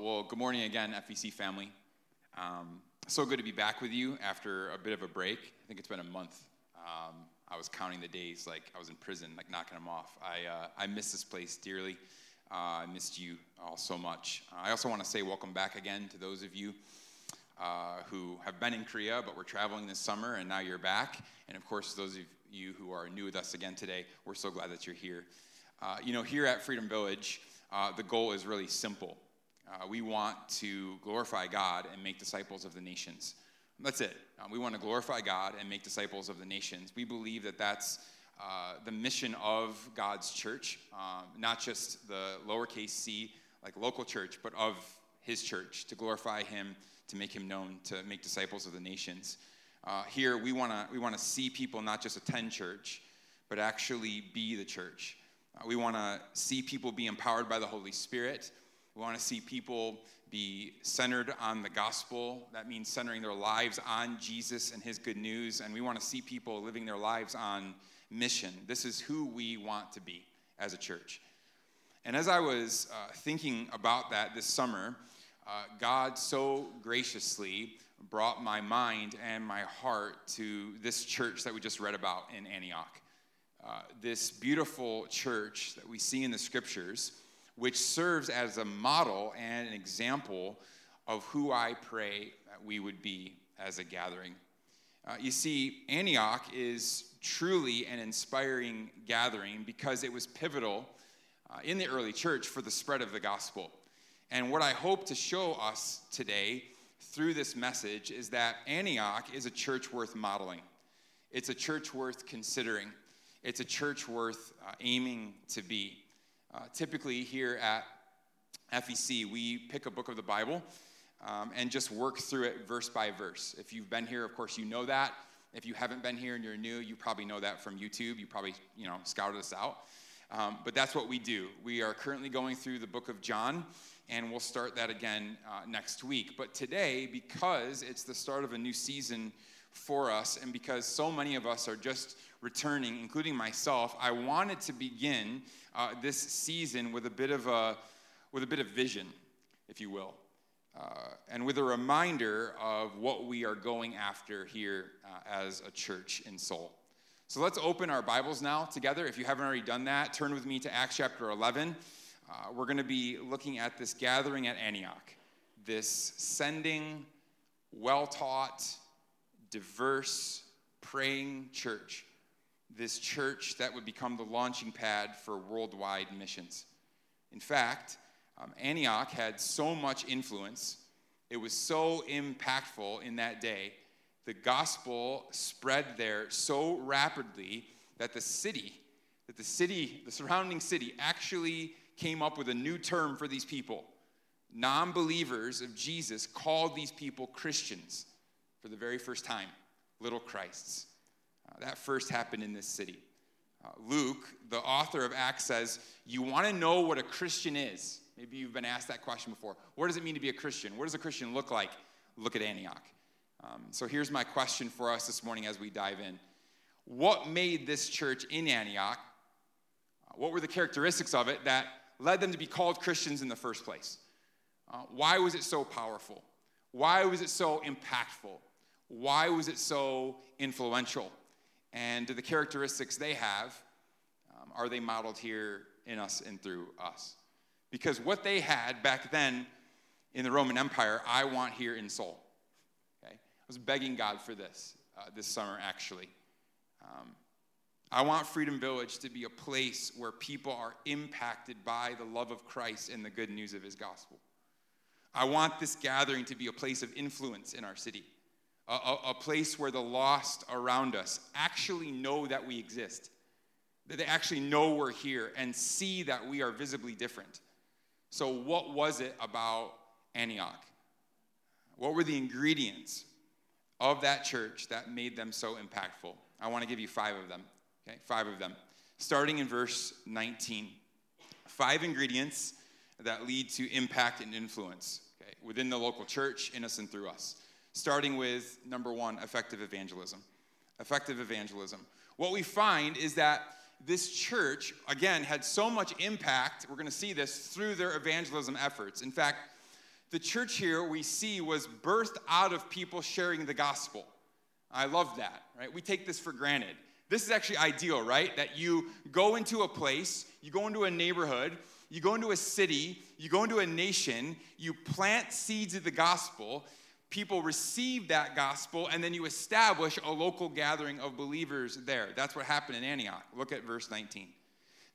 well, good morning again, FEC family. Um, so good to be back with you after a bit of a break. I think it's been a month. Um, I was counting the days like I was in prison, like knocking them off. I, uh, I miss this place dearly. Uh, I missed you all so much. I also want to say welcome back again to those of you uh, who have been in Korea but were traveling this summer and now you're back. And of course, those of you who are new with us again today, we're so glad that you're here. Uh, you know, here at Freedom Village, uh, the goal is really simple. Uh, we want to glorify God and make disciples of the nations. That's it. Uh, we want to glorify God and make disciples of the nations. We believe that that's uh, the mission of God's church, um, not just the lowercase c, like local church, but of his church, to glorify him, to make him known, to make disciples of the nations. Uh, here, we want to we wanna see people not just attend church, but actually be the church. Uh, we want to see people be empowered by the Holy Spirit. We want to see people be centered on the gospel. That means centering their lives on Jesus and his good news. And we want to see people living their lives on mission. This is who we want to be as a church. And as I was uh, thinking about that this summer, uh, God so graciously brought my mind and my heart to this church that we just read about in Antioch. Uh, this beautiful church that we see in the scriptures, which serves as a model and an example of who I pray we would be as a gathering. Uh, you see, Antioch is truly an inspiring gathering because it was pivotal uh, in the early church for the spread of the gospel. And what I hope to show us today through this message is that Antioch is a church worth modeling. It's a church worth considering it's a church worth uh, aiming to be. Uh, typically, here at FEC, we pick a book of the Bible um, and just work through it verse by verse. If you've been here, of course, you know that. If you haven't been here and you're new, you probably know that from YouTube. You probably, you know, scouted us out. Um, but that's what we do. We are currently going through the book of John, and we'll start that again uh, next week. But today, because it's the start of a new season for us, and because so many of us are just returning, including myself, I wanted to begin uh, this season with a bit of a with a bit of vision, if you will, uh, and with a reminder of what we are going after here uh, as a church in Seoul. So let's open our Bibles now together. If you haven't already done that, turn with me to Acts chapter 11. Uh, we're going to be looking at this gathering at Antioch, this sending, well taught, diverse, praying church this church that would become the launching pad for worldwide missions. In fact, um, Antioch had so much influence, it was so impactful in that day. The gospel spread there so rapidly that the city, that the city, the surrounding city, actually came up with a new term for these people. Non believers of Jesus called these people Christians for the very first time, little Christs. Uh, that first happened in this city. Uh, Luke, the author of Acts, says, You want to know what a Christian is? Maybe you've been asked that question before. What does it mean to be a Christian? What does a Christian look like? Look at Antioch. Um, so here's my question for us this morning as we dive in What made this church in Antioch? Uh, what were the characteristics of it that led them to be called Christians in the first place? Uh, why was it so powerful? Why was it so impactful? Why was it so influential? And the characteristics they have, um, are they modeled here in us and through us? Because what they had back then in the Roman Empire, I want here in Seoul. Okay? I was begging God for this uh, this summer, actually. Um, I want Freedom Village to be a place where people are impacted by the love of Christ and the good news of his gospel. I want this gathering to be a place of influence in our city a, a, place where the lost around us actually know that we exist, that they actually know we're here and see that we are visibly different. So, what was it about Antioch? What were the ingredients of that church that made them so impactful? I want to give you five of them. Okay, five of them. Starting in verse 19. Five ingredients that lead to impact and influence okay, within the local church, in us and through us starting with number one effective evangelism. Effective evangelism. What we find is that this church, again, had so much impact, we're going to see this through their evangelism efforts. In fact, the church here we see was birthed out of people sharing the gospel. I love that, right? We take this for granted. This is actually ideal, right? That you go into a place, you go into a neighborhood, you go into a city, you go into a nation, you plant seeds of the gospel, people receive that gospel, and then you establish a local gathering of believers there. That's what happened in Antioch. Look at verse 19.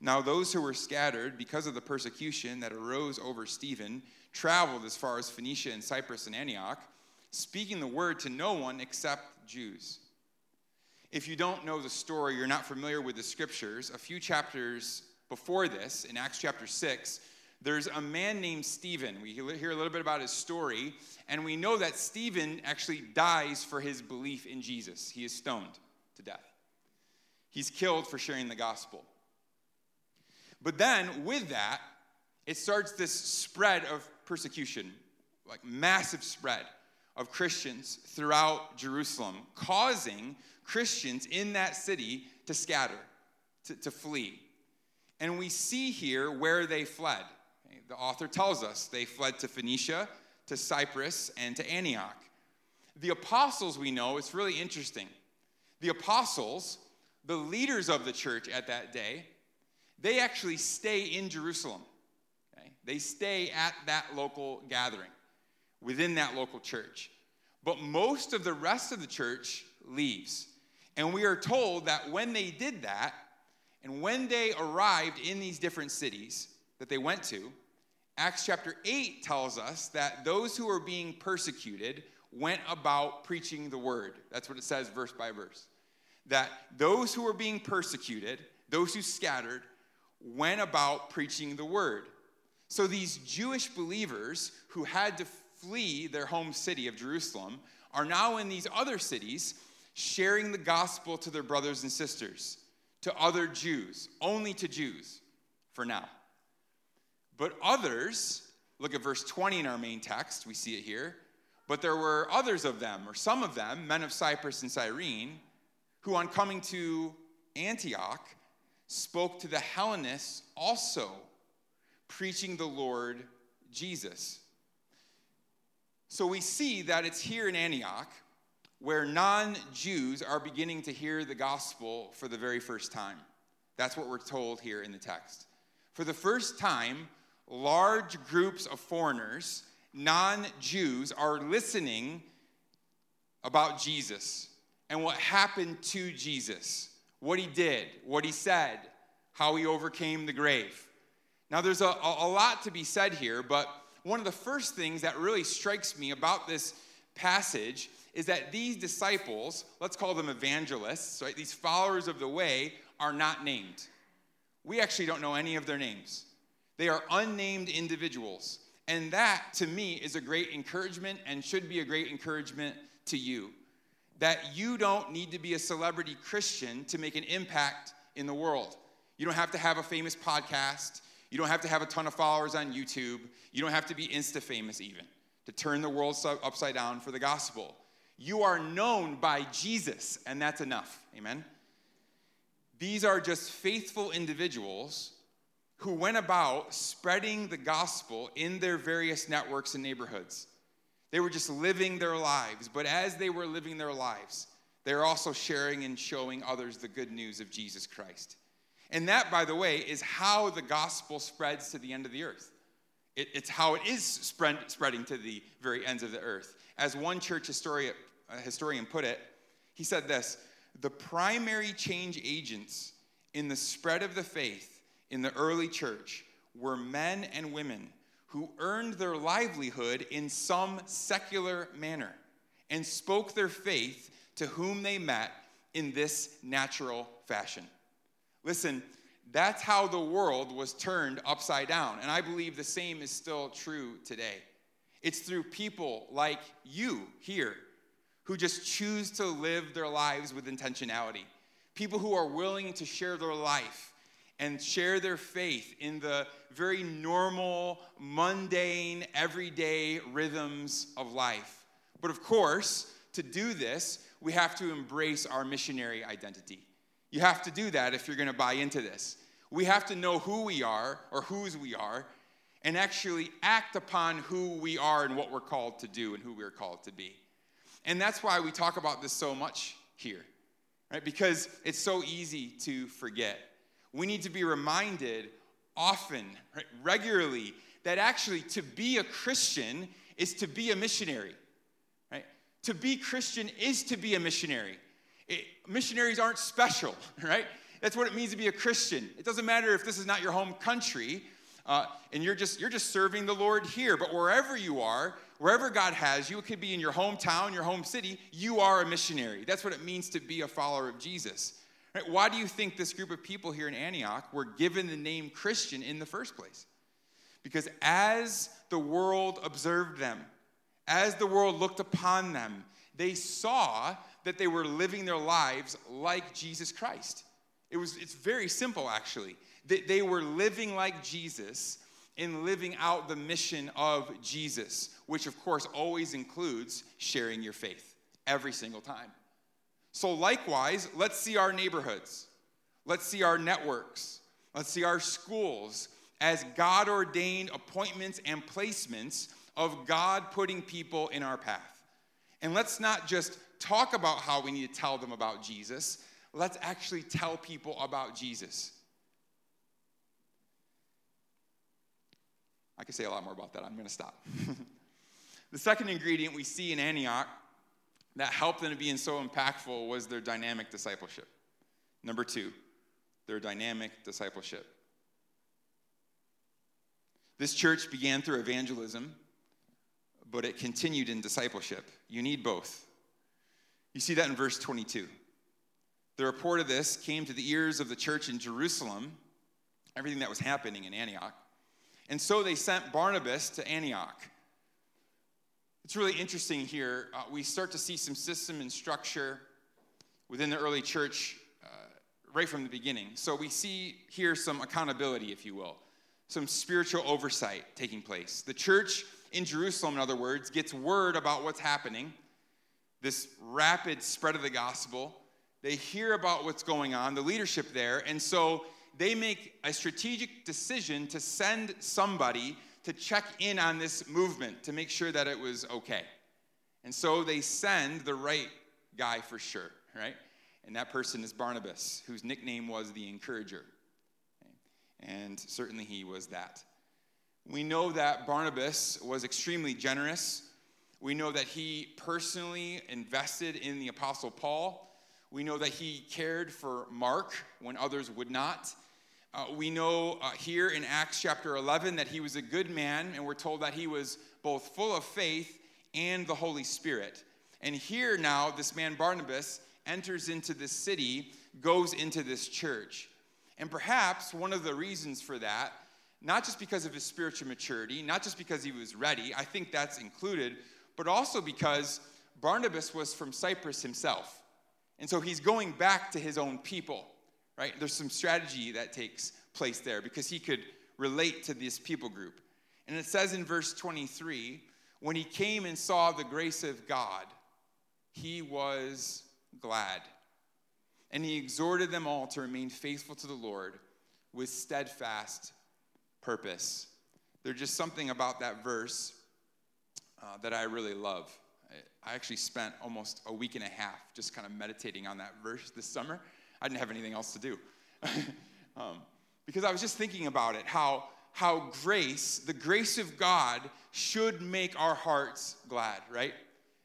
Now, those who were scattered because of the persecution that arose over Stephen traveled as far as Phoenicia and Cyprus and Antioch, speaking the word to no one except Jews. If you don't know the story, you're not familiar with the scriptures, a few chapters before this, in Acts chapter 6, there's a man named Stephen. We hear a little bit about his story, and we know that Stephen actually dies for his belief in Jesus. He is stoned to death, he's killed for sharing the gospel. But then, with that, it starts this spread of persecution, like massive spread of Christians throughout Jerusalem, causing Christians in that city to scatter, to, to flee. And we see here where they fled. The author tells us they fled to Phoenicia, to Cyprus, and to Antioch. The apostles, we know, it's really interesting. The apostles, the leaders of the church at that day, they actually stay in Jerusalem. Okay? They stay at that local gathering, within that local church. But most of the rest of the church leaves. And we are told that when they did that, and when they arrived in these different cities that they went to, Acts chapter 8 tells us that those who were being persecuted went about preaching the word. That's what it says, verse by verse. That those who were being persecuted, those who scattered, went about preaching the word. So these Jewish believers who had to flee their home city of Jerusalem are now in these other cities sharing the gospel to their brothers and sisters to other Jews, only to Jews for now. But others, look at verse 20 in our main text, we see it here. But there were others of them, or some of them, men of Cyprus and Cyrene, who on coming to Antioch spoke to the Hellenists also, preaching the Lord Jesus. So we see that it's here in Antioch where non Jews are beginning to hear the gospel for the very first time. That's what we're told here in the text. For the first time, large groups of foreigners, non Jews, are listening about Jesus and what happened to Jesus, what he did, what he said, how he overcame the grave. Now, there's a, a lot to be said here, but one of the first things that really strikes me about this passage is that these disciples, let's call them evangelists, right? These followers of the way are not named. We actually don't know any of their names. They are unnamed individuals. And that, to me, is a great encouragement and should be a great encouragement to you. That you don't need to be a celebrity Christian to make an impact in the world. You don't have to have a famous podcast. You don't have to have a ton of followers on YouTube. You don't have to be Insta famous, even, to turn the world upside down for the gospel. You are known by Jesus, and that's enough. Amen? These are just faithful individuals who went about spreading the gospel in their various networks and neighborhoods. They were just living their lives, but as they were living their lives, they were also sharing and showing others the good news of Jesus Christ. And that, by the way, is how the gospel spreads to the end of the earth. It, it's how it is spread, spreading to the very ends of the earth. As one church historian, a uh, historian put it, he said this The primary change agents in the spread of the faith in the early church were men and women who earned their livelihood in some secular manner and spoke their faith to whom they met in this natural fashion. Listen, that's how the world was turned upside down. And I believe the same is still true today. It's through people like you here who just choose to live their lives with intentionality. People who are willing to share their life and share their faith in the very normal, mundane, everyday rhythms of life. But of course, to do this, we have to embrace our missionary identity. You have to do that if you're going to buy into this. We have to know who we are or whose we are and actually act upon who we are and what we're called to do and who we're called to be. And that's why we talk about this so much here, right? Because it's so easy to forget. We need to be reminded often, right, regularly, that actually to be a Christian is to be a missionary, right? To be Christian is to be a missionary. It, missionaries aren't special, right? That's what it means to be a Christian. It doesn't matter if this is not your home country, uh, and you're just you're just serving the Lord here. But wherever you are, wherever God has you, it could be in your hometown, your home city. You are a missionary. That's what it means to be a follower of Jesus. Right? Why do you think this group of people here in Antioch were given the name Christian in the first place? Because as the world observed them, as the world looked upon them, they saw that they were living their lives like Jesus Christ. It was, it's very simple, actually. They, they were living like Jesus in living out the mission of Jesus, which, of course, always includes sharing your faith every single time. So, likewise, let's see our neighborhoods, let's see our networks, let's see our schools as God ordained appointments and placements of God putting people in our path. And let's not just talk about how we need to tell them about Jesus, let's actually tell people about Jesus. I could say a lot more about that. I'm going to stop. the second ingredient we see in Antioch that helped them to be so impactful was their dynamic discipleship. Number two, their dynamic discipleship. This church began through evangelism, but it continued in discipleship. You need both. You see that in verse 22. The report of this came to the ears of the church in Jerusalem, everything that was happening in Antioch. And so they sent Barnabas to Antioch. It's really interesting here. Uh, we start to see some system and structure within the early church uh, right from the beginning. So we see here some accountability, if you will, some spiritual oversight taking place. The church in Jerusalem, in other words, gets word about what's happening, this rapid spread of the gospel. They hear about what's going on, the leadership there, and so they make a strategic decision to send somebody to check in on this movement to make sure that it was okay. And so they send the right guy for sure, right? And that person is Barnabas, whose nickname was the Encourager. And certainly he was that. We know that Barnabas was extremely generous. We know that he personally invested in the Apostle Paul. We know that he cared for Mark when others would not. Uh, we know uh, here in Acts chapter 11 that he was a good man, and we're told that he was both full of faith and the Holy Spirit. And here now, this man Barnabas enters into this city, goes into this church. And perhaps one of the reasons for that, not just because of his spiritual maturity, not just because he was ready, I think that's included, but also because Barnabas was from Cyprus himself. And so he's going back to his own people right? There's some strategy that takes place there because he could relate to this people group. And it says in verse 23 when he came and saw the grace of God, he was glad. And he exhorted them all to remain faithful to the Lord with steadfast purpose. There's just something about that verse uh, that I really love. I actually spent almost a week and a half just kind of meditating on that verse this summer. I didn't have anything else to do. um, because I was just thinking about it how, how grace, the grace of God, should make our hearts glad, right?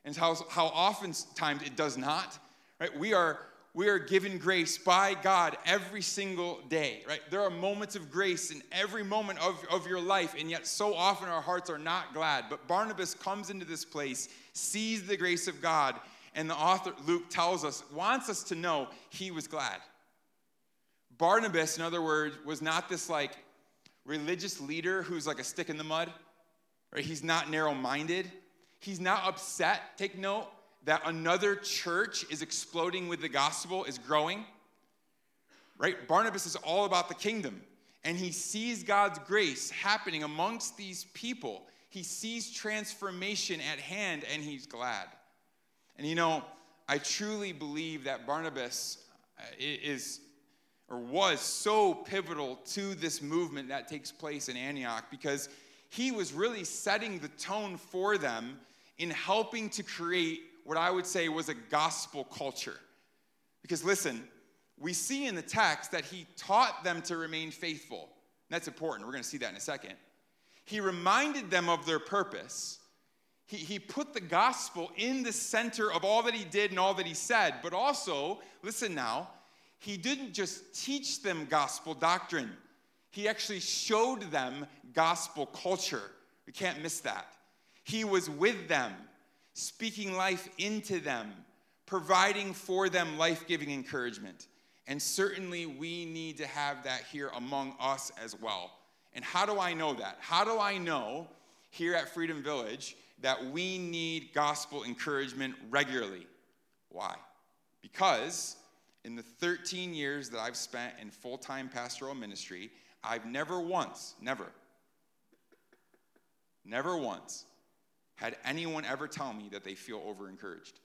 And how, how oftentimes it does not, right? We are, we are given grace by God every single day, right? There are moments of grace in every moment of, of your life, and yet so often our hearts are not glad. But Barnabas comes into this place, sees the grace of God, and the author, Luke, tells us, wants us to know he was glad. Barnabas, in other words, was not this like religious leader who's like a stick in the mud, right? He's not narrow minded. He's not upset, take note, that another church is exploding with the gospel, is growing, right? Barnabas is all about the kingdom, and he sees God's grace happening amongst these people. He sees transformation at hand, and he's glad. And you know, I truly believe that Barnabas uh, is or was so pivotal to this movement that takes place in Antioch because he was really setting the tone for them in helping to create what I would say was a gospel culture. Because listen, we see in the text that he taught them to remain faithful. That's important. We're going to see that in a second. He reminded them of their purpose. He, he put the gospel in the center of all that he did and all that he said. But also, listen now, he didn't just teach them gospel doctrine, he actually showed them gospel culture. We can't miss that. He was with them, speaking life into them, providing for them life giving encouragement. And certainly we need to have that here among us as well. And how do I know that? How do I know here at Freedom Village that we need gospel encouragement regularly? Why? Because in the 13 years that I've spent in full time pastoral ministry, I've never once, never, never once had anyone ever tell me that they feel over encouraged.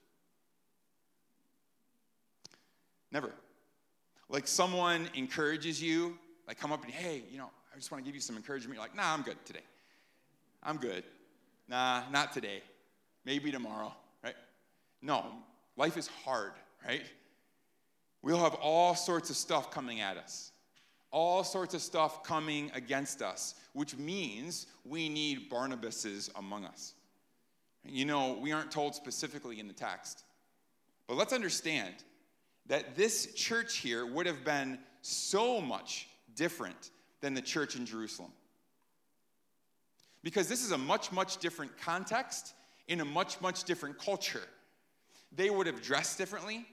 Never. Like someone encourages you, like come up and, hey, you know, I just want to give you some encouragement. You're like, nah, I'm good today. I'm good. Nah, not today. Maybe tomorrow, right? No, life is hard, right? We'll have all sorts of stuff coming at us, all sorts of stuff coming against us, which means we need Barnabases among us. You know, we aren't told specifically in the text, but let's understand that this church here would have been so much different than the church in Jerusalem. Because this is a much, much different context in a much, much different culture. They would have dressed differently,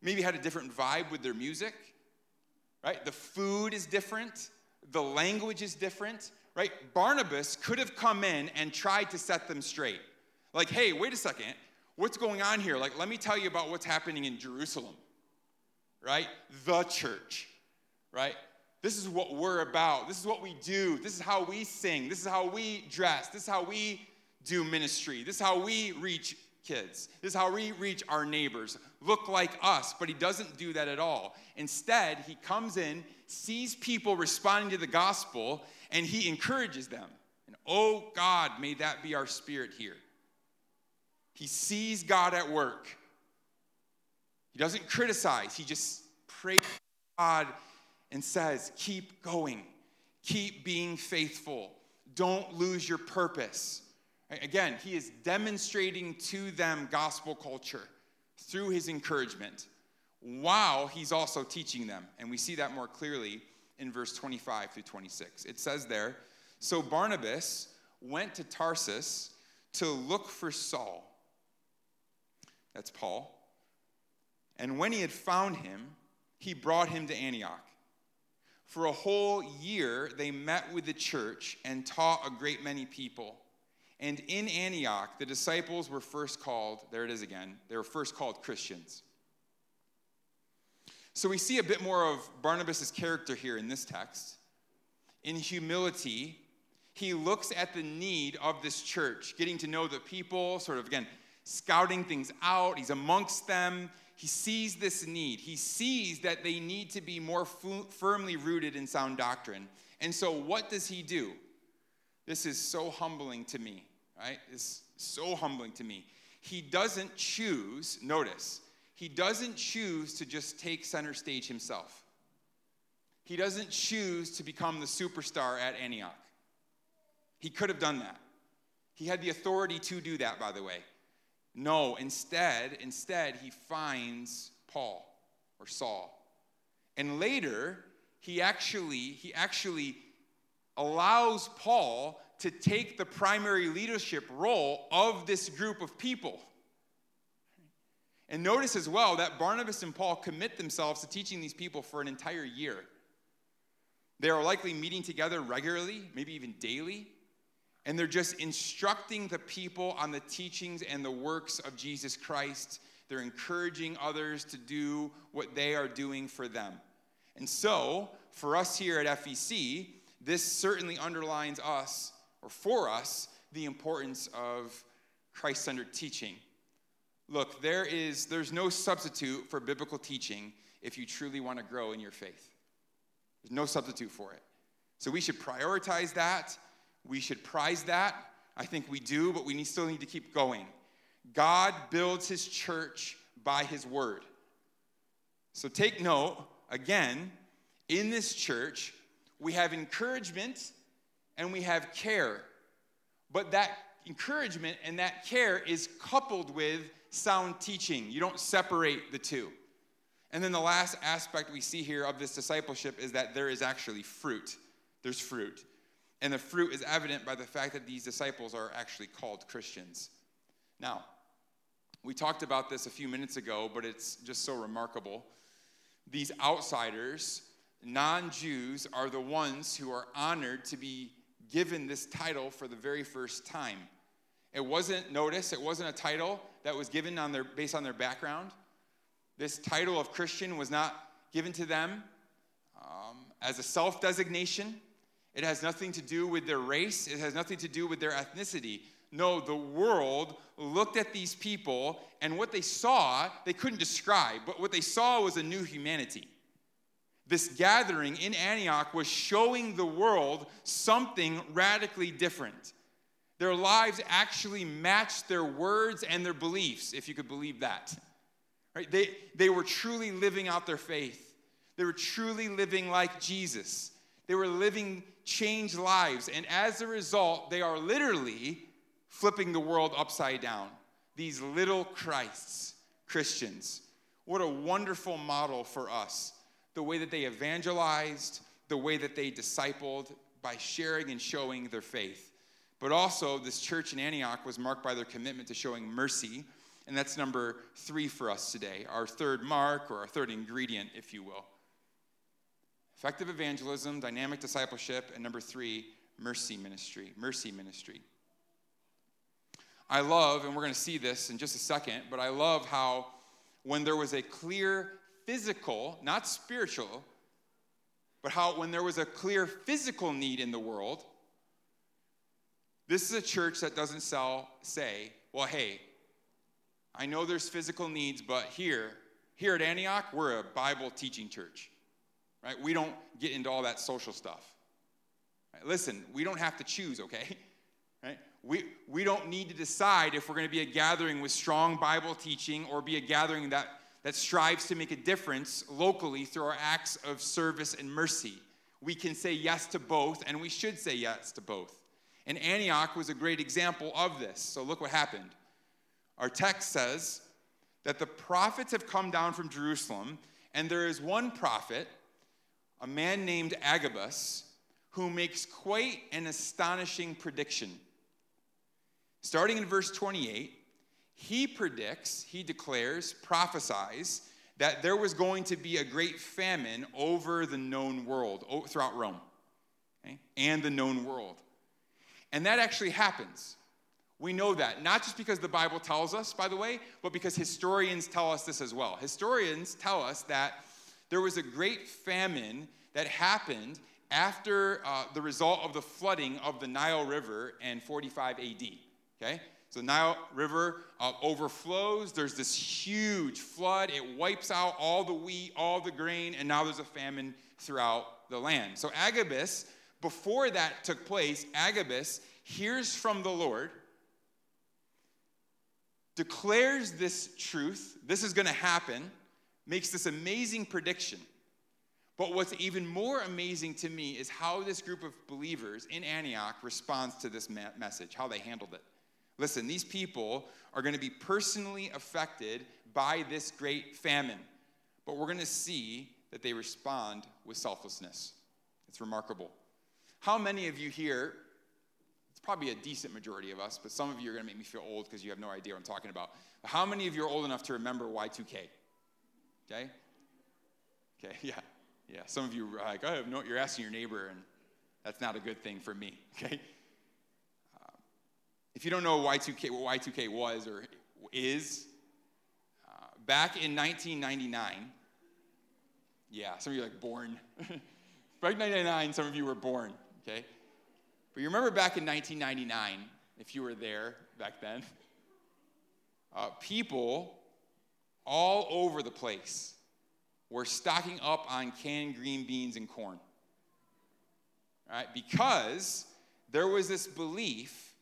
maybe had a different vibe with their music, right? The food is different, the language is different, right? Barnabas could have come in and tried to set them straight. Like, hey, wait a second, what's going on here? Like, let me tell you about what's happening in Jerusalem, right? The church, right? This is what we're about. This is what we do. This is how we sing. This is how we dress. This is how we do ministry. This is how we reach kids. This is how we reach our neighbors. Look like us, but he doesn't do that at all. Instead, he comes in, sees people responding to the gospel, and he encourages them. And oh God, may that be our spirit here. He sees God at work. He doesn't criticize, he just prays God and says, Keep going, keep being faithful, don't lose your purpose. Again, he is demonstrating to them gospel culture through his encouragement while he's also teaching them. And we see that more clearly in verse 25 through 26. It says there So Barnabas went to Tarsus to look for Saul. That's Paul. And when he had found him, he brought him to Antioch. For a whole year, they met with the church and taught a great many people. And in Antioch, the disciples were first called, there it is again, they were first called Christians. So we see a bit more of Barnabas' character here in this text. In humility, he looks at the need of this church, getting to know the people, sort of again, scouting things out. He's amongst them he sees this need. He sees that they need to be more firmly rooted in sound doctrine. And so, what does he do? This is so humbling to me, right? It's so humbling to me. He doesn't choose, notice, he doesn't choose to just take center stage himself. He doesn't choose to become the superstar at Antioch. He could have done that. He had the authority to do that, by the way. No, instead, instead he finds Paul or Saul. And later, he actually he actually allows Paul to take the primary leadership role of this group of people. And notice as well that Barnabas and Paul commit themselves to teaching these people for an entire year. They are likely meeting together regularly, maybe even daily and they're just instructing the people on the teachings and the works of Jesus Christ. They're encouraging others to do what they are doing for them. And so, for us here at FEC, this certainly underlines us, or for us, the importance of Christ centered teaching. Look, there is, there's no substitute for biblical teaching if you truly want to grow in your faith. There's no substitute for it. So we should prioritize that we should prize that. I think we do, but we still need to keep going. God builds his church by his word. So take note, again, in this church, we have encouragement and we have care. But that encouragement and that care is coupled with sound teaching. You don't separate the two. And then the last aspect we see here of this discipleship is that there is actually fruit. There's fruit. And the fruit is evident by the fact that these disciples are actually called Christians. Now, we talked about this a few minutes ago, but it's just so remarkable. These outsiders, non Jews, are the ones who are honored to be given this title for the very first time. It wasn't, notice, it wasn't a title that was given on their, based on their background. This title of Christian was not given to them um, as a self designation. It has nothing to do with their race, it has nothing to do with their ethnicity. No, the world looked at these people, and what they saw, they couldn't describe, but what they saw was a new humanity. This gathering in Antioch was showing the world something radically different. Their lives actually matched their words and their beliefs, if you could believe that. Right? They, they were truly living out their faith. They were truly living like Jesus. They were living changed lives. And as a result, they are literally flipping the world upside down. These little Christs, Christians. What a wonderful model for us. The way that they evangelized, the way that they discipled by sharing and showing their faith. But also, this church in Antioch was marked by their commitment to showing mercy. And that's number three for us today, our third mark or our third ingredient, if you will. Effective evangelism, dynamic discipleship, and number three, mercy ministry. Mercy ministry. I love, and we're going to see this in just a second, but I love how when there was a clear physical, not spiritual, but how when there was a clear physical need in the world, this is a church that doesn't sell, say, well, hey, I know there's physical needs, but here, here at Antioch, we're a Bible teaching church. Right? We don't get into all that social stuff. Right? Listen, we don't have to choose, okay? Right? We, we don't need to decide if we're going to be a gathering with strong Bible teaching or be a gathering that, that strives to make a difference locally through our acts of service and mercy. We can say yes to both, and we should say yes to both. And Antioch was a great example of this. So look what happened. Our text says that the prophets have come down from Jerusalem, and there is one prophet, a man named Agabus, who makes quite an astonishing prediction. Starting in verse 28, he predicts, he declares, prophesies that there was going to be a great famine over the known world, throughout Rome, okay? and the known world. And that actually happens. We know that, not just because the Bible tells us, by the way, but because historians tell us this as well. Historians tell us that there was a great famine that happened after uh, the result of the flooding of the Nile River in 45 AD. Okay? So the Nile River uh, overflows. There's this huge flood. It wipes out all the wheat, all the grain, and now there's a famine throughout the land. So Agabus, before that took place, Agabus hears from the Lord, declares this truth. This is going to happen, makes this amazing prediction. But what's even more amazing to me is how this group of believers in Antioch responds to this message, how they handled it. Listen, these people are going to be personally affected by this great famine, but we're going to see that they respond with selflessness. It's remarkable. How many of you here, it's probably a decent majority of us, but some of you are going to make me feel old because you have no idea what I'm talking about. How many of you are old enough to remember Y2K? Okay? Okay, yeah. Yeah, some of you are like, have no, you're asking your neighbor, and that's not a good thing for me, okay? If you don't know Y2K, what Y2K was or is, uh, back in 1999, yeah, some of you are like born. back in 1999, some of you were born, okay? But you remember back in 1999, if you were there back then, uh, people all over the place were stocking up on canned green beans and corn. Right? Because there was this belief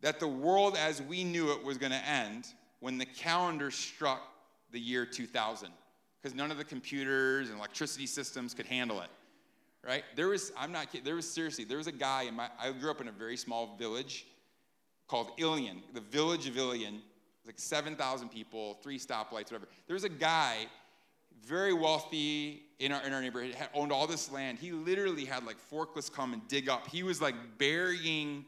that the world as we knew it was going to end when the calendar struck the year 2000 because none of the computers and electricity systems could handle it right there was i'm not kidding there was seriously there was a guy in my i grew up in a very small village called ilion the village of ilion like 7000 people three stoplights whatever. There was a guy very wealthy in our, in our neighborhood had owned all this land. He literally had like forklifts come and dig up. He was like burying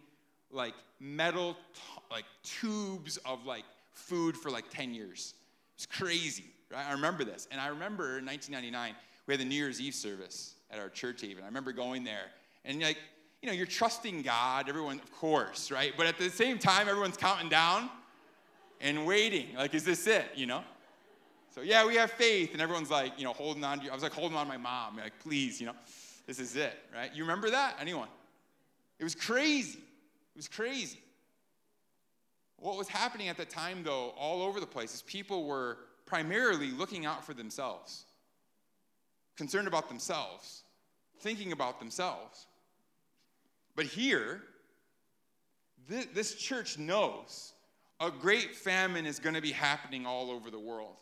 like metal t- like tubes of like food for like 10 years. It's crazy right? I remember this. And i remember in 1999 we had the new year's eve service at our church even i remember going there. And like you know you're trusting god everyone of course right? But at the same time everyone's counting down and waiting. Like is this it you know? So yeah we have faith and everyone's like you know holding on to you i was like holding on to my mom. Like please you know this is it right? You remember that? Anyone? It was crazy. It was crazy. What was happening at the time, though, all over the place, is people were primarily looking out for themselves, concerned about themselves, thinking about themselves. But here, this church knows a great famine is going to be happening all over the world.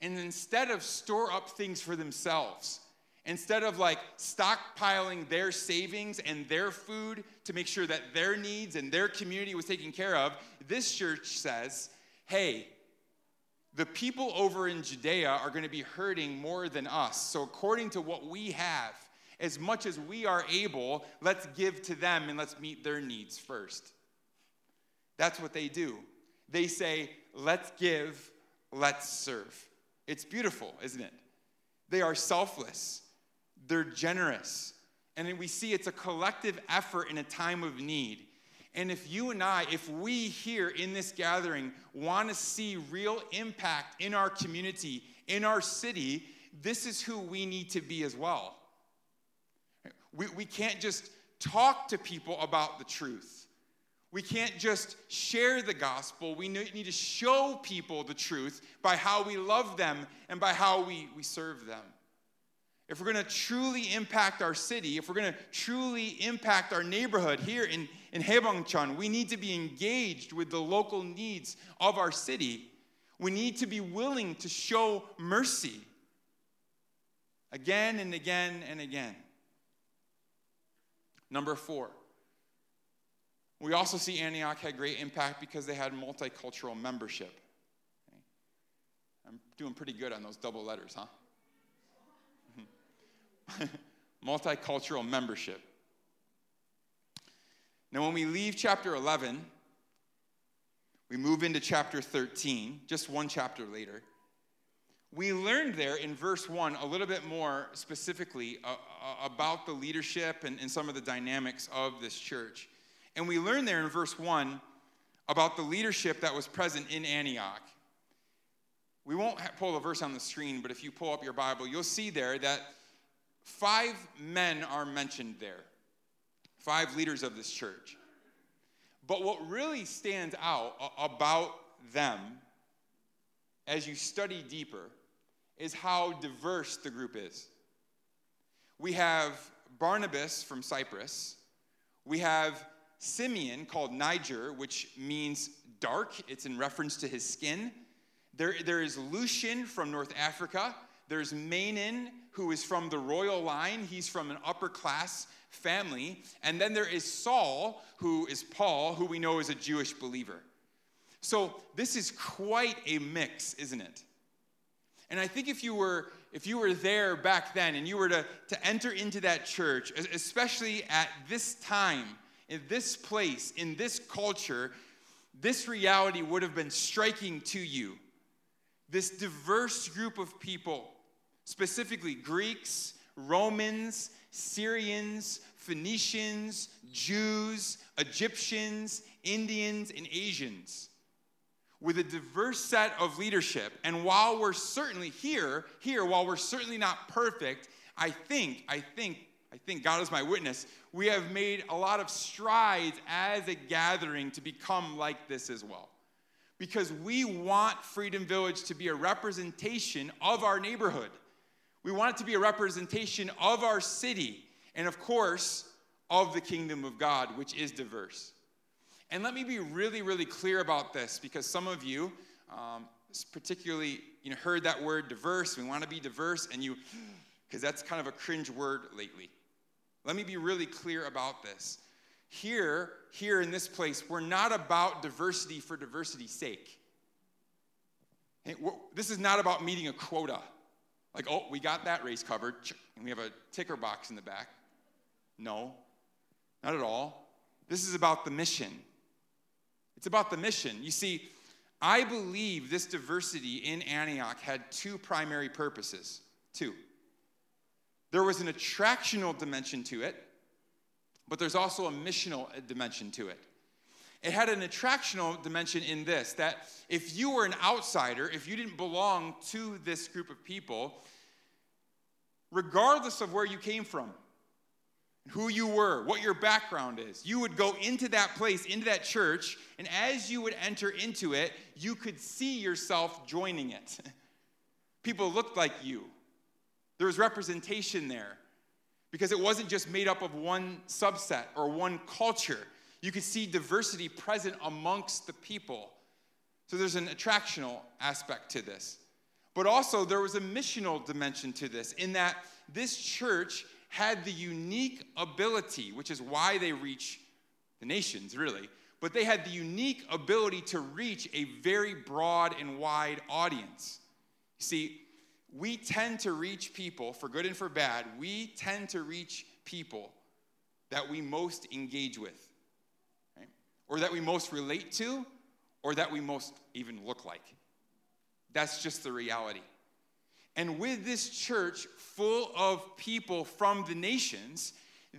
And instead of store up things for themselves, Instead of like stockpiling their savings and their food to make sure that their needs and their community was taken care of, this church says, hey, the people over in Judea are going to be hurting more than us. So, according to what we have, as much as we are able, let's give to them and let's meet their needs first. That's what they do. They say, let's give, let's serve. It's beautiful, isn't it? They are selfless they're generous. And we see it's a collective effort in a time of need. And if you and I, if we here in this gathering want to see real impact in our community, in our city, this is who we need to be as well. We, we can't just talk to people about the truth. We can't just share the gospel. We need to show people the truth by how we love them and by how we, we serve them if we're going to truly impact our city, if we're going to truly impact our neighborhood here in, in Haebangchon, we need to be engaged with the local needs of our city. We need to be willing to show mercy again and again and again. Number four, we also see Antioch had great impact because they had multicultural membership. I'm doing pretty good on those double letters, huh? multicultural membership. Now, when we leave chapter 11, we move into chapter 13, just one chapter later. We learned there in verse 1 a little bit more specifically uh, uh, about the leadership and, and some of the dynamics of this church. And we learn there in verse 1 about the leadership that was present in Antioch. We won't pull the verse on the screen, but if you pull up your Bible, you'll see there that Five men are mentioned there, five leaders of this church. But what really stands out about them as you study deeper is how diverse the group is. We have Barnabas from Cyprus. We have Simeon called Niger, which means dark. It's in reference to his skin. There, there is Lucian from North Africa. There's Manaen who is from the royal line, he's from an upper class family. And then there is Saul, who is Paul, who we know is a Jewish believer. So this is quite a mix, isn't it? And I think if you were if you were there back then and you were to, to enter into that church, especially at this time, in this place, in this culture, this reality would have been striking to you. This diverse group of people specifically Greeks, Romans, Syrians, Phoenicians, Jews, Egyptians, Indians, and Asians with a diverse set of leadership. And while we're certainly here, here, while we're certainly not perfect, I think, I think, I think God is my witness, we have made a lot of strides as a gathering to become like this as well. Because we want Freedom Village to be a representation of our neighborhood. We want it to be a representation of our city and, of course, of the kingdom of God, which is diverse. And let me be really, really clear about this because some of you, um, particularly, you know, heard that word diverse. We want to be diverse, and you, because that's kind of a cringe word lately. Let me be really clear about this. Here, here in this place, we're not about diversity for diversity's sake. This is not about meeting a quota. Like, oh, we got that race covered, and we have a ticker box in the back. No, not at all. This is about the mission. It's about the mission. You see, I believe this diversity in Antioch had two primary purposes. Two. There was an attractional dimension to it, but there's also a missional uh, dimension to it. It had an attractional dimension in this that if you were an outsider, if you didn't belong to this group of people, regardless of where you came from, who you were, what your background is, you would go into that place, into that church, and as you would enter into it, you could see yourself joining it. People looked like you. There was representation there because it wasn't just made up of one subset or one culture. You could see diversity present amongst the people. So there's an attractional aspect to this. But also, there was a missional dimension to this in that this church had the unique ability, which is why they reach the nations, really, but they had the unique ability to reach a very broad and wide audience. You See, we tend to reach people, for good and for bad, we tend to reach people that we most engage with, right? or that we most relate to, or that we most even look like. That's just the reality. And with this church full of people from the nations,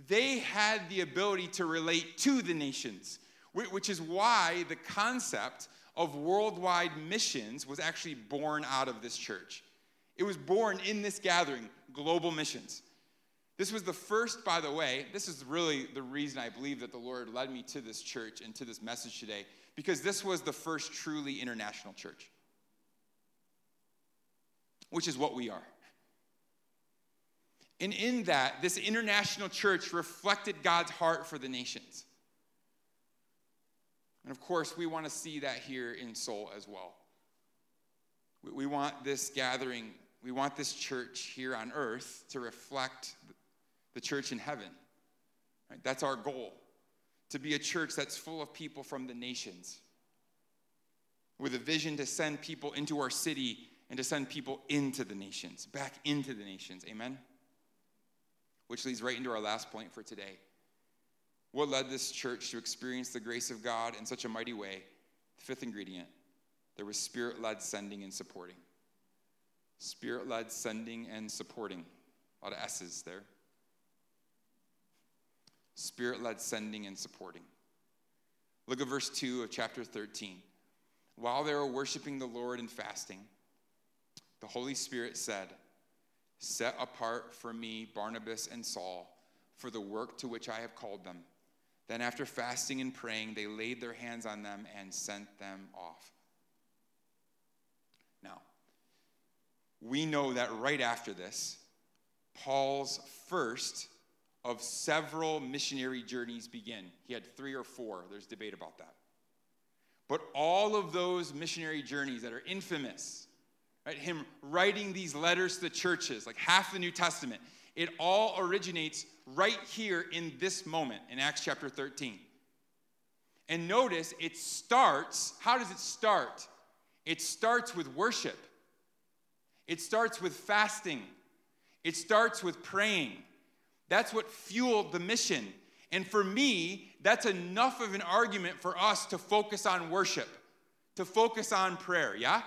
they had the ability to relate to the nations, which is why the concept of worldwide missions was actually born out of this church. It was born in this gathering, global missions. This was the first, by the way, this is really the reason I believe that the Lord led me to this church and to this message today, because this was the first truly international church, which is what we are. And in that, this international church reflected God's heart for the nations. And of course, we want to see that here in Seoul as well. We want this gathering we want this church here on earth to reflect the church in heaven. Right? That's our goal to be a church that's full of people from the nations, with a vision to send people into our city and to send people into the nations, back into the nations. Amen? Which leads right into our last point for today. What led this church to experience the grace of God in such a mighty way? The Fifth ingredient there was spirit led sending and supporting. Spirit led sending and supporting. A lot of S's there. Spirit led sending and supporting. Look at verse 2 of chapter 13. While they were worshiping the Lord and fasting, the Holy Spirit said, Set apart for me Barnabas and Saul for the work to which I have called them. Then, after fasting and praying, they laid their hands on them and sent them off. We know that right after this, Paul's first of several missionary journeys begin. He had three or four, there's debate about that. But all of those missionary journeys that are infamous, right, him writing these letters to the churches, like half the New Testament, it all originates right here in this moment in Acts chapter 13. And notice it starts, how does it start? It starts with worship. It starts with fasting, it starts with praying. That's what fueled the mission. And for me, that's enough of an argument for us to focus on worship, to focus on prayer, yeah?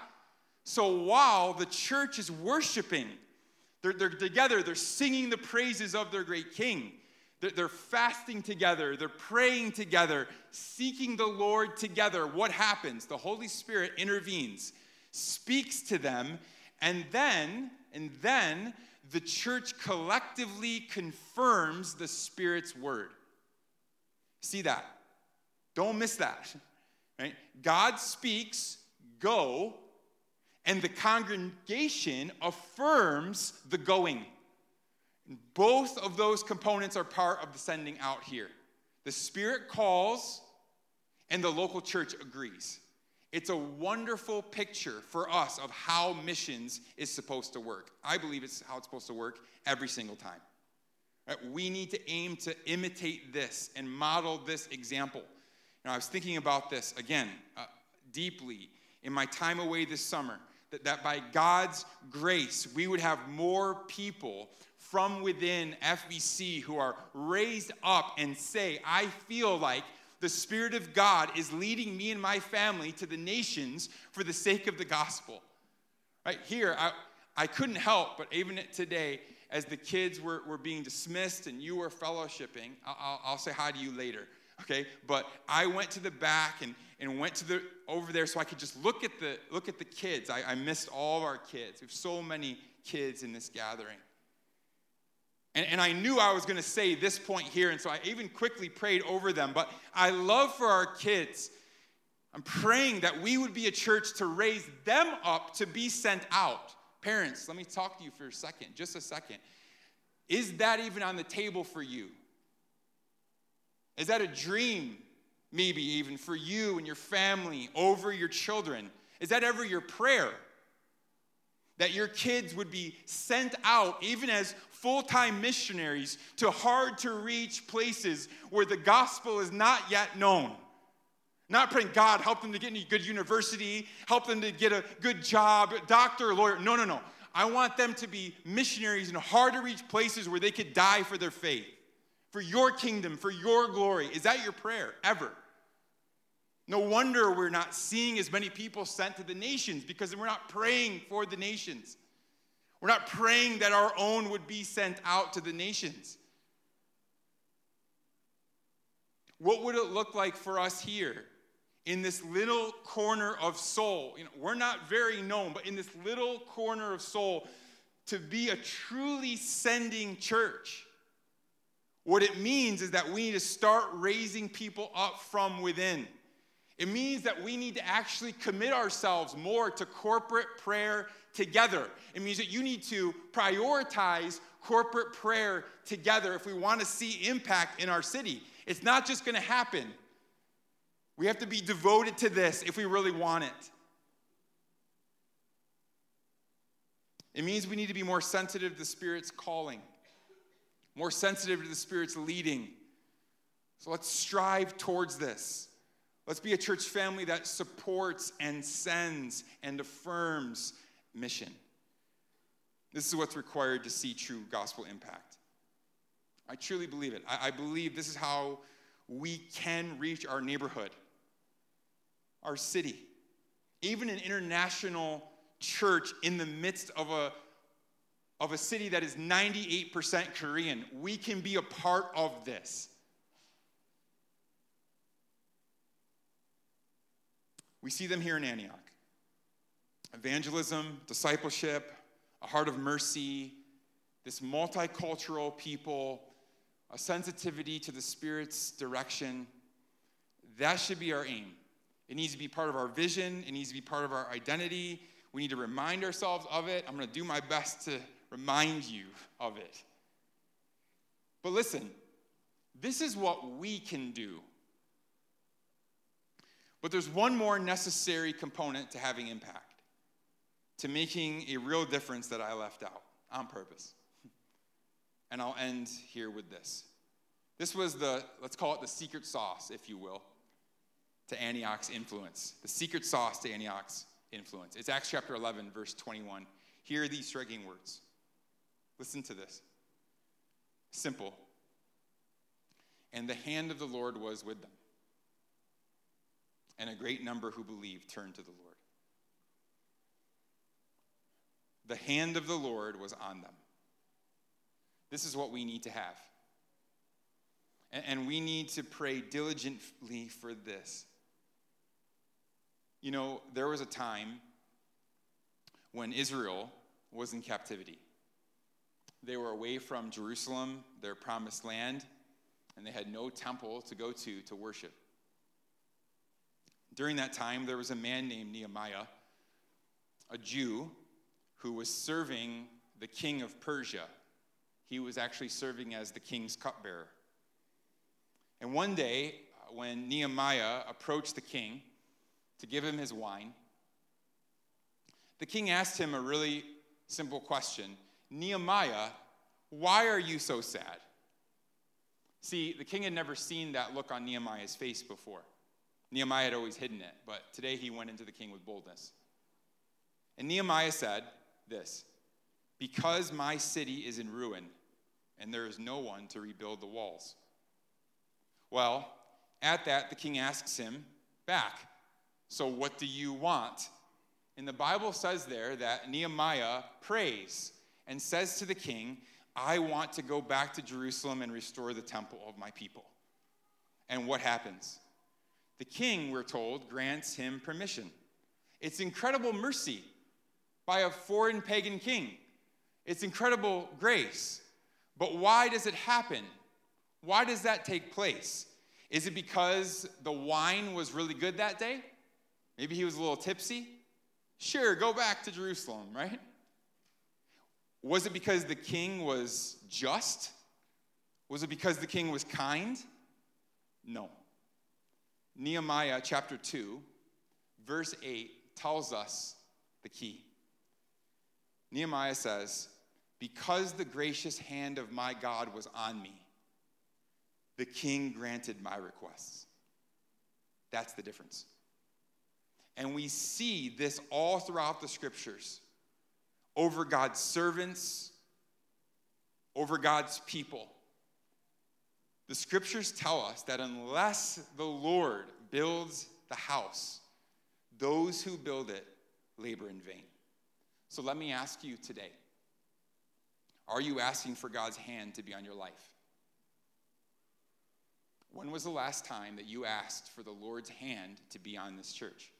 So while the church is worshiping, they're, they're together, they're singing the praises of their great king. They're, they're fasting together, they're praying together, seeking the Lord together. What happens? The Holy Spirit intervenes, speaks to them, and then, and then the church collectively confirms the Spirit's word. See that? Don't miss that. Right? God speaks, go, and the congregation affirms the going. Both of those components are part of the sending out here. The Spirit calls, and the local church agrees. It's a wonderful picture for us of how missions is supposed to work. I believe it's how it's supposed to work every single time. Right? We need to aim to imitate this and model this example. You know, I was thinking about this again uh, deeply in my time away this summer that, that by God's grace, we would have more people from within FBC who are raised up and say, I feel like the Spirit of God is leading me and my family to the nations for the sake of the gospel. Right here, I, I couldn't help, but even today, as the kids were, were being dismissed and you were fellowshipping, I'll, I'll say hi to you later, okay? But I went to the back and, and went to the over there so I could just look at the look at the kids. I, I missed all of our kids. We have so many kids in this gathering. And, and I knew I was going to say this point here, and so I even quickly prayed over them. But I love for our kids. I'm praying that we would be a church to raise them up to be sent out. Parents, let me talk to you for a second, just a second. Is that even on the table for you? Is that a dream, maybe even for you and your family over your children? Is that ever your prayer? That your kids would be sent out, even as full time missionaries to hard to reach places where the gospel is not yet known. Not praying, God, help them to get a good university, help them to get a good job, doctor, lawyer. No, no, no. I want them to be missionaries in hard to reach places where they could die for their faith, for your kingdom, for your glory. Is that your prayer ever? No wonder we're not seeing as many people sent to the nations because we're not praying for the nations. We're not praying that our own would be sent out to the nations. What would it look like for us here in this little corner of Seoul? You know, we're not very known, but in this little corner of Seoul, to be a truly sending church. What it means is that we need to start raising people up from within. It means that we need to actually commit ourselves more to corporate prayer together. It means that you need to prioritize corporate prayer together if we want to see impact in our city. It's not just going to happen. We have to be devoted to this if we really want it. It means we need to be more sensitive to the Spirit's calling, more sensitive to the Spirit's leading. So let's strive towards this. Let's be a church family that supports and sends and affirms mission. This is what's required to see true gospel impact. I truly believe it. I, I believe this is how we can reach our neighborhood, our city, even an international church in the midst of a, of a city that is 98% Korean. We can be a part of this. We see them here in Antioch evangelism, discipleship, a heart of mercy, this multicultural people, a sensitivity to the Spirit's direction. That should be our aim. It needs to be part of our vision, it needs to be part of our identity. We need to remind ourselves of it. I'm going to do my best to remind you of it. But listen, this is what we can do. But there's one more necessary component to having impact to making a real difference that I left out on purpose. And I'll end here with this. This was the, let's call it the secret sauce, if you will, to Antioch's influence. The secret sauce to Antioch's influence. It's Acts chapter 11, verse 21. Hear these striking words. Listen to this. Simple. And the hand of the Lord was with them. And a great number who believed turned to the Lord the hand of the Lord was on them. This is what we need to have. And we need to pray diligently for this. You know, there was a time when Israel was in captivity. They were away from Jerusalem, their promised land, and they had no temple to go to to worship. During that time, there was a man named Nehemiah, a Jew who was serving the king of Persia. he was actually serving as the king's cupbearer. And one day, uh, when Nehemiah approached the king to give him his wine, the king asked him a really simple question Nehemiah, why are you so sad? See, the king had never seen that look on Nehemiah's face before. Nehemiah had always hidden it, but today he went into the king with boldness. And Nehemiah said this Because my city is in ruin, and there is no one to rebuild the walls. Well, at that, the king asks him back, So what do you want? And the Bible says there that Nehemiah prays and says to the king, I want to go back to Jerusalem and restore the temple of my people. And what happens? The king, we're told, grants him permission. It's incredible mercy by a foreign pagan king. It's incredible grace. But why does it happen? Why does that take place? Is it because the wine was really good that day? Maybe he was a little tipsy? Sure, go back to Jerusalem, right? Was it because the king was just? Was it because the king was kind? No. Nehemiah chapter 2, verse 8 tells us the key. Nehemiah says, Because the gracious hand of my God was on me, the king granted my requests. That's the difference. And we see this all throughout the scriptures over God's servants, over God's people. The scriptures tell us that unless the Lord builds the house, those who build it labor in vain. So let me ask you today Are you asking for God's hand to be on your life? When was the last time that you asked for the Lord's hand to be on this church?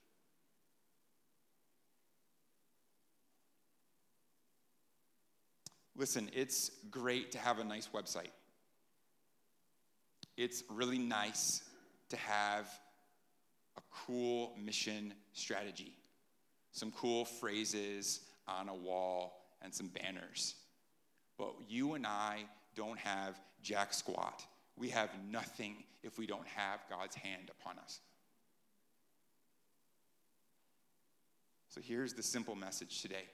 Listen, it's great to have a nice website. It's really nice to have a cool mission strategy, some cool phrases on a wall, and some banners. But you and I don't have jack squat. We have nothing if we don't have God's hand upon us. So here's the simple message today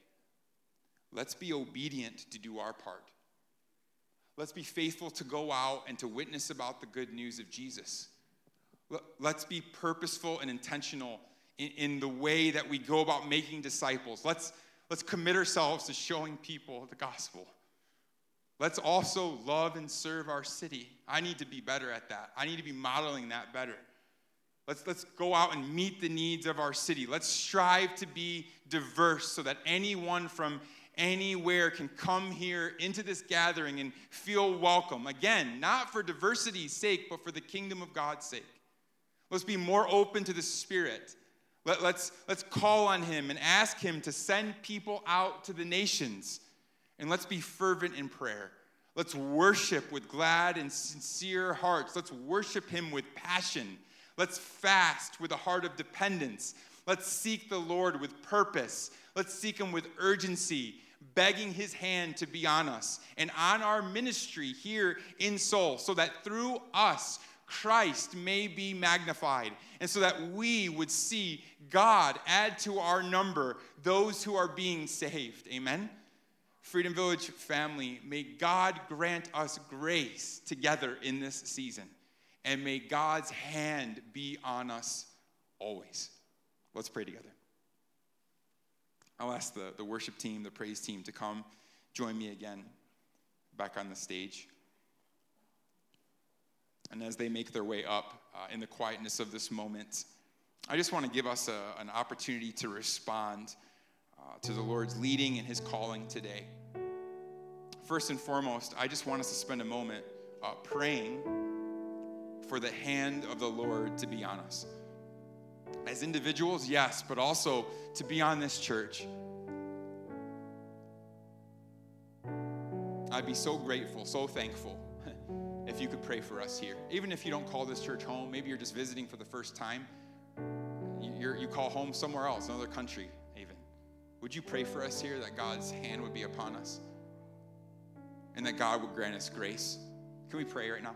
Let's be obedient to do our part. Let's be faithful to go out and to witness about the good news of Jesus. Let's be purposeful and intentional in, in, the way that we go about making disciples. Let's, let's commit ourselves to showing people the gospel. Let's also love and serve our city. I need to be better at that. I need to be modeling that better. Let's, let's go out and meet the needs of our city. Let's strive to be diverse so that anyone from anywhere can come here into this gathering and feel welcome. Again, not for diversity's sake, but for the kingdom of God's sake. Let's be more open to the Spirit. Let, let's, let's call on Him and ask Him to send people out to the nations. And let's be fervent in prayer. Let's worship with glad and sincere hearts. Let's worship Him with passion. Let's fast with a heart of dependence. Let's seek the Lord with purpose. Let's seek Him with urgency begging his hand to be on us and on our ministry here in Seoul, so that through us, Christ may be magnified, and so that we would see God add to our number those who are being saved. Amen. Freedom Village family, may God grant us grace together in this season, and may God's hand be on us always. Let's pray together. I'll ask the, the worship team, the praise team to come join me again back on the stage. And as they make their way up uh, in the quietness of this moment, I just want to give us a, an opportunity to respond uh, to the Lord's leading and his calling today. First and foremost, I just want us to spend a moment uh, praying for the hand of the Lord to be on us as individuals, yes, but also to be on this church. I'd be so grateful, so thankful if you could pray for us here. Even if you don't call this church home, maybe you're just visiting for the first time, you you call home somewhere else, another country, even. Would you pray for us here that God's hand would be upon us? and that God would grant us grace. Can we pray right now?